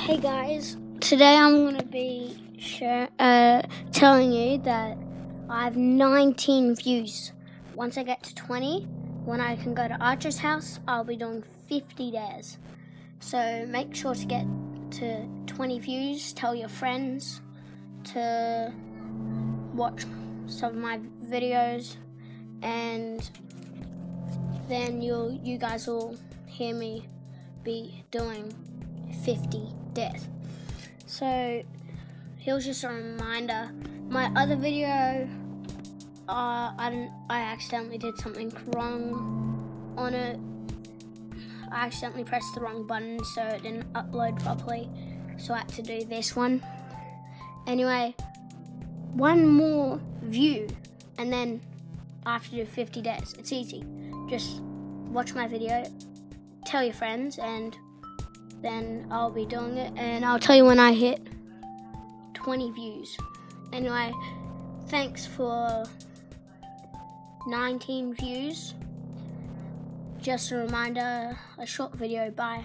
Hey guys, today I'm gonna be share, uh, telling you that I have 19 views. Once I get to 20, when I can go to Archer's house, I'll be doing 50 days. So make sure to get to 20 views. Tell your friends to watch some of my videos, and then you'll you guys will hear me be doing 50 days. So here's just a reminder. My other video, uh, I I accidentally did something wrong on it. I accidentally pressed the wrong button, so it didn't upload properly. So I had to do this one. Anyway, one more view, and then I have to do 50 days. It's easy. Just watch my video, tell your friends, and then I'll be doing it. And I'll tell you when I hit 20 views. Anyway, thanks for 19 views. Just a reminder, a short video. Bye.